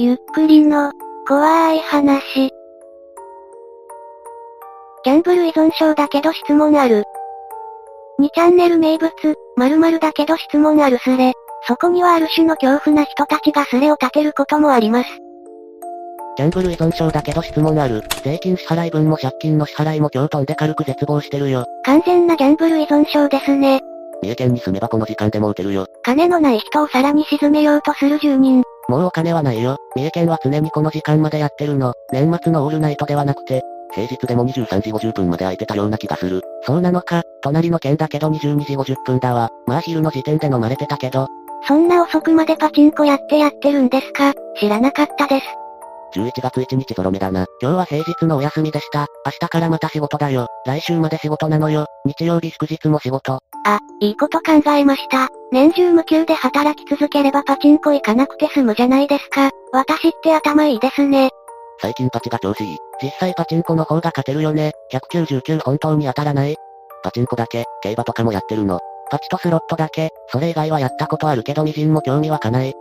ゆっくりの、怖い話。ギャンブル依存症だけど質問ある。2チャンネル名物、〇〇だけど質問あるスレ。そこにはある種の恐怖な人たちがスレを立てることもあります。ギャンブル依存症だけど質問ある。税金支払い分も借金の支払いも今日飛んで軽く絶望してるよ。完全なギャンブル依存症ですね。三重県に住めばこの時間でも打てるよ。金のない人をさらに沈めようとする住人。もうお金はないよ。三重県は常にこの時間までやってるの。年末のオールナイトではなくて、平日でも23時50分まで空いてたような気がする。そうなのか、隣の県だけど22時50分だわ。まあ昼の時点で飲まれてたけど。そんな遅くまでパチンコやってやってるんですか？知らなかったです。11月1日ゾロ目だな。今日は平日のお休みでした。明日からまた仕事だよ。来週まで仕事なのよ。日曜日祝日も仕事。あ、いいこと考えました。年中無休で働き続ければパチンコ行かなくて済むじゃないですか。私って頭いいですね。最近パチが調子いい。実際パチンコの方が勝てるよね。199本当に当たらないパチンコだけ、競馬とかもやってるの。パチとスロットだけ、それ以外はやったことあるけど微塵も興味湧かない。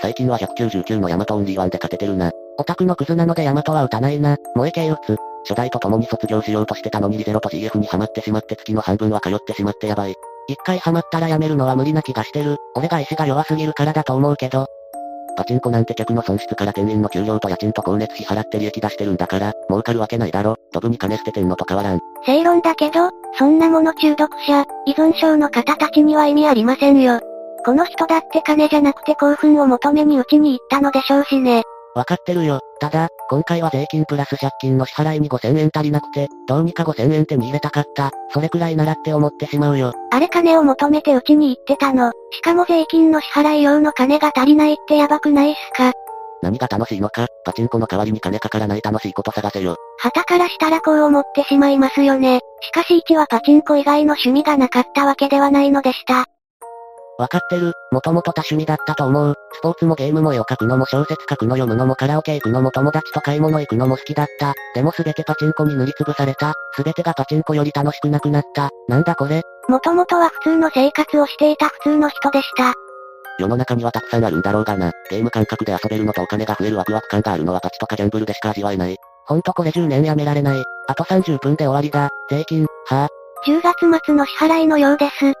最近は199のヤマトオンリーワンで勝ててるな。オタクのクズなのでヤマトは打たないな。萌え系打つ。初代と共に卒業しようとしてたのにリゼロと GF にハマってしまって月の半分は通ってしまってやばい。一回ハマったらやめるのは無理な気がしてる。俺が意志が弱すぎるからだと思うけど。パチンコなんて客の損失から店員の給料と家賃と光熱費払って利益出してるんだから、儲かるわけないだろ。ドブに金捨ててんのと変わらん。正論だけど、そんなもの中毒者、依存症の方たちには意味ありませんよ。この人だって金じゃなくて興奮を求めにうちに行ったのでしょうしね。わかってるよ。ただ、今回は税金プラス借金の支払いに5000円足りなくて、どうにか5000円手に入れたかった。それくらいならって思ってしまうよ。あれ金を求めてうちに行ってたの。しかも税金の支払い用の金が足りないってやばくないっすか何が楽しいのか、パチンコの代わりに金かからない楽しいこと探せよ。旗からしたらこう思ってしまいますよね。しかし1はパチンコ以外の趣味がなかったわけではないのでした。わかってる。もともと多趣味だったと思う。スポーツもゲームも絵を描くのも小説書くの読むのもカラオケ行くのも友達と買い物行くのも好きだった。でもすべてパチンコに塗りつぶされた。すべてがパチンコより楽しくなくなった。なんだこれ？もともとは普通の生活をしていた普通の人でした。世の中にはたくさんあるんだろうがな。ゲーム感覚で遊べるのとお金が増えるワクワク感があるのはパチとかギャンブルでしか味わえない。ほんとこれ10年やめられない。あと30分で終わりだ。税金、はぁ、10月末の支払いのようです。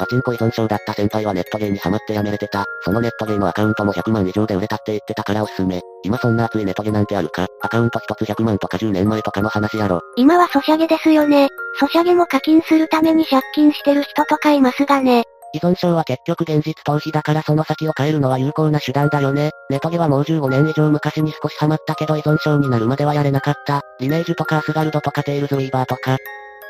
パチンコ依存症だった先輩はネットゲーにハマってやめれてた。そのネットゲーのアカウントも100万以上で売れたって言ってたからおすすめ。今そんな熱いネトゲなんてあるか？アカウント一つ100万とか10年前とかの話やろ。今はソシャゲですよね。ソシャゲも課金するために借金してる人とかいますがね。依存症は結局現実逃避だからその先を変えるのは有効な手段だよね。ネトゲはもう15年以上昔に少しハマったけど依存症になるまではやれなかった。リネージュとかアスガルドとかテイルズウィーバーとか。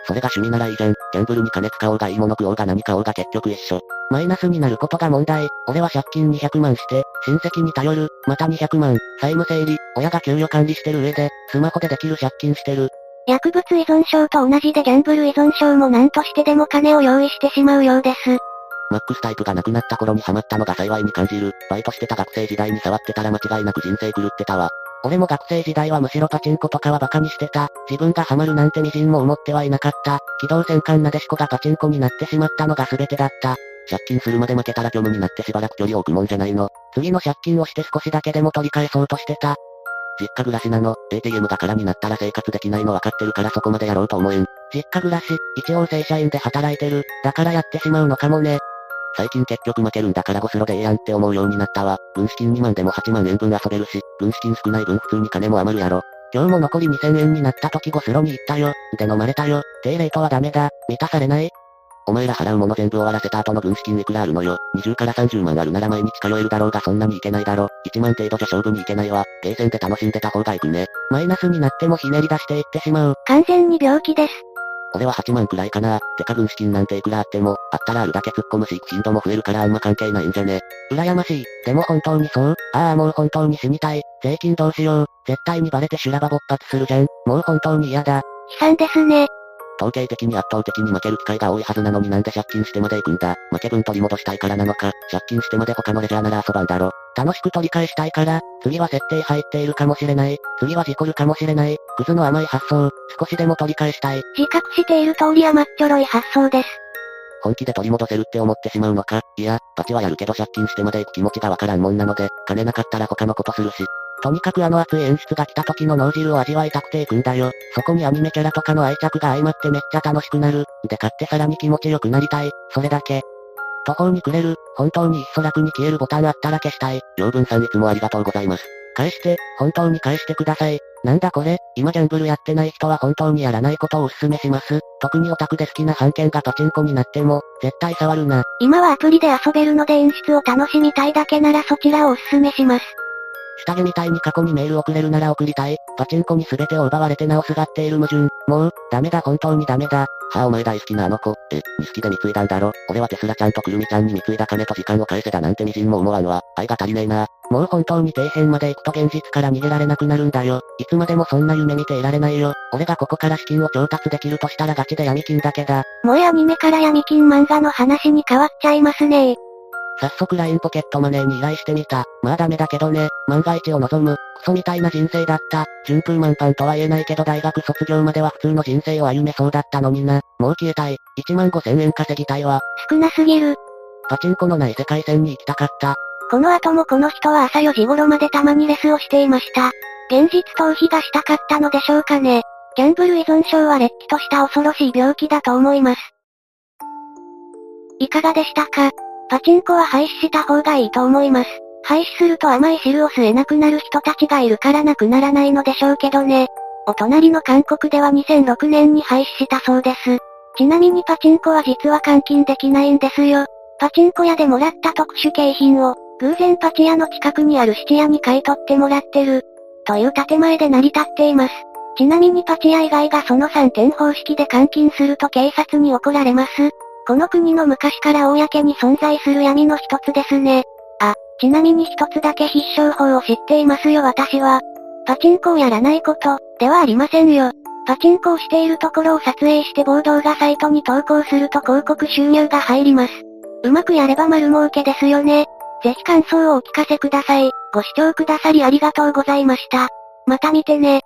それが趣味ならいいじゃん。ギャンブルに金使おうがいいもの食おうが何買おうが結局一緒。マイナスになることが問題。俺は借金200万して、親戚に頼る、また200万、債務整理、親が給与管理してる上で、スマホでできる借金してる。薬物依存症と同じでギャンブル依存症も何としてでも金を用意してしまうようです。マックスタイプがなくなった頃にハマったのが幸いに感じる。バイトしてた学生時代に触ってたら間違いなく人生狂ってたわ。俺も学生時代はむしろパチンコとかはバカにしてた。自分がハマるなんて微塵も思ってはいなかった。機動戦艦なでしこがパチンコになってしまったのが全てだった。借金するまで負けたら虚無になってしばらく距離を置くもんじゃないの。次の借金をして少しだけでも取り返そうとしてた。実家暮らしなの、ATM が空になったら生活できないの分かってるからそこまでやろうと思えん。実家暮らし、一応正社員で働いてる、だからやってしまうのかもね。最近結局負けるんだからゴスロでええやんって思うようになったわ。軍資金2万でも8万円分遊べるし、軍資金少ない分普通に金も余るやろ。今日も残り2000円になった時ゴスロに行ったよ。で飲まれたよ。低レートはダメだ。満たされないお前ら払うもの全部終わらせた後の軍資金いくらあるのよ。20から30万あるなら毎日通えるだろうがそんなにいけないだろ。1万程度じゃ勝負にいけないわ。ゲーセンで楽しんでた方がいくね。マイナスになってもひねり出していってしまう。完全に病気です。俺は8万くらいかな。てか軍資金なんていくらあっても、あったらあるだけ突っ込むし、頻度も増えるからあんま関係ないんじゃね。羨ましい。でも本当にそうああもう本当に死にたい。税金どうしよう。絶対にバレて修羅場勃発するじゃん。もう本当に嫌だ。悲惨ですね。統計的に圧倒的に負ける機会が多いはずなのになんで借金してまで行くんだ。負け分取り戻したいからなのか、借金してまで他のレジャーなら遊ばんだろ。楽しく取り返したいから、次は設定入っているかもしれない。次は事故るかもしれない。クズの甘い発想、少しでも取り返したい。自覚している通り甘っちょろい発想です。本気で取り戻せるって思ってしまうのか？いや、パチはやるけど借金してまで行く気持ちがわからんもんなので、金なかったら他のことするし、とにかくあの熱い演出が来た時の脳汁を味わいたくていくんだよ。そこにアニメキャラとかの愛着が相まってめっちゃ楽しくなる。で買ってさらに気持ちよくなりたい。それだけ。途方に暮れる、本当にいっそ楽に消えるボタンあったら消したい。養分さんいつもありがとうございます。返して、本当に返してください。なんだこれ、今ギャンブルやってない人は本当にやらないことをお勧めします。特にオタクで好きな半券がパチンコになっても、絶対触るな。今はアプリで遊べるので演出を楽しみたいだけならそちらをお勧めします。下着みたいに過去にメール送れるなら送りたい。パチンコに全てを奪われてなおすがっている矛盾。もう、ダメだ本当にダメだ。はあお前大好きなあの子。え、錦で貢いだんだろ。俺はテスラちゃんとくるみちゃんに貢いだ金と時間を返せだなんてみじんも思わんわ。愛が足りねえな。もう本当に底辺まで行くと現実から逃げられなくなるんだよ。いつまでもそんな夢見ていられないよ。俺がここから資金を調達できるとしたらガチで闇金だけだ。もうアニメから闇金漫画の話に変わっちゃいますね早速 LINE ポケットマネーに依頼してみた。まあダメだけどね、万が一を望む。クソみたいな人生だった。順風満帆とは言えないけど大学卒業までは普通の人生を歩めそうだったのにな。もう消えたい。1万5千円稼ぎたいわ。少なすぎる。パチンコのない世界線に行きたかった。この後もこの人は朝4時頃までたまにレスをしていました。現実逃避がしたかったのでしょうかね。ギャンブル依存症は劣気とした恐ろしい病気だと思います。いかがでしたか？パチンコは廃止した方がいいと思います。廃止すると甘い汁を吸えなくなる人たちがいるからなくならないのでしょうけどね。お隣の韓国では2006年に廃止したそうです。ちなみにパチンコは実は換金できないんですよ。パチンコ屋でもらった特殊景品を、偶然パチ屋の近くにある質屋に買い取ってもらってる。という建前で成り立っています。ちなみにパチ屋以外がその3点方式で換金すると警察に怒られます。この国の昔から公に存在する闇の一つですね。あ、ちなみに一つだけ必勝法を知っていますよ私は。パチンコをやらないこと、ではありませんよ。パチンコをしているところを撮影して暴動画サイトに投稿すると広告収入が入ります。うまくやれば丸儲けですよね。ぜひ感想をお聞かせください。ご視聴くださりありがとうございました。また見てね。